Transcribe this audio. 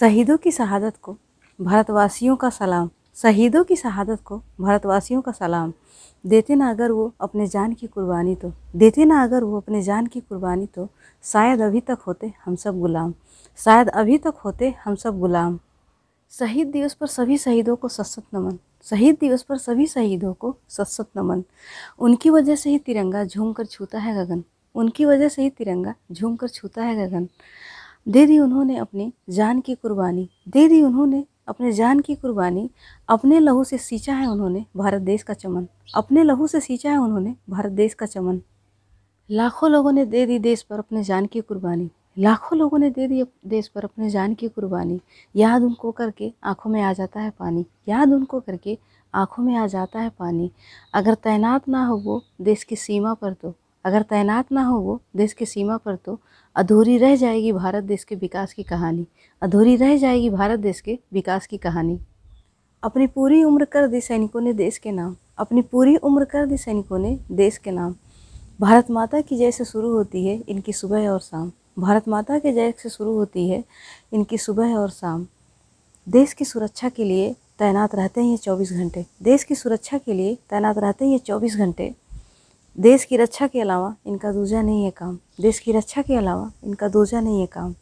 शहीदों की शहादत को, भारतवासियों का सलाम। शहीदों की शहादत को, भारतवासियों का सलाम। देते ना अगर वो अपने जान की कुर्बानी तो। देते ना अगर वो अपने जान की कुर्बानी तो। शायद अभी तक होते हम सब गुलाम। शायद अभी तक होते हम सब गुलाम। शहीद दिवस पर सभी शहीदों को सशत नमन। शहीद दिवस पर सभी शहीदों को सशत नमन। उनकी वजह से ही तिरंगा झूम कर छूता है गगन। उनकी वजह से ही तिरंगा झूम कर छूता है गगन। दे दी उन्होंने अपनी जान की कुर्बानी, दे दी उन्होंने अपने जान की कुर्बानी, अपने लहू से सींचा है उन्होंने भारत देश का चमन, अपने लहू से सींचा है उन्होंने भारत देश का चमन। लाखों लोगों ने दे दी देश पर अपने जान की कुर्बानी, लाखों लोगों ने दे दी देश पर अपने जान की कुर्बानी। याद उनको करके आँखों में आ जाता है पानी, याद उनको करके आँखों में आ जाता है पानी। अगर तैनात ना हो वो देश की सीमा पर तो अगर तैनात ना हो वो देश की सीमा पर तो अधूरी रह जाएगी भारत देश के विकास की कहानी। अधूरी रह जाएगी भारत देश के विकास की कहानी। अपनी पूरी उम्र कर दी सैनिकों ने देश के नाम, अपनी पूरी उम्र कर दी सैनिकों ने देश के नाम। भारत माता की जय से शुरू होती है इनकी सुबह और शाम। भारत माता के जय से शुरू होती है इनकी सुबह और शाम। देश की सुरक्षा के लिए तैनात रहते हैं ये चौबीस घंटे। देश की सुरक्षा के लिए तैनात रहते हैं ये चौबीस घंटे। देश की रक्षा के अलावा इनका दूजा नहीं है काम। देश की रक्षा के अलावा इनका दूजा नहीं है काम।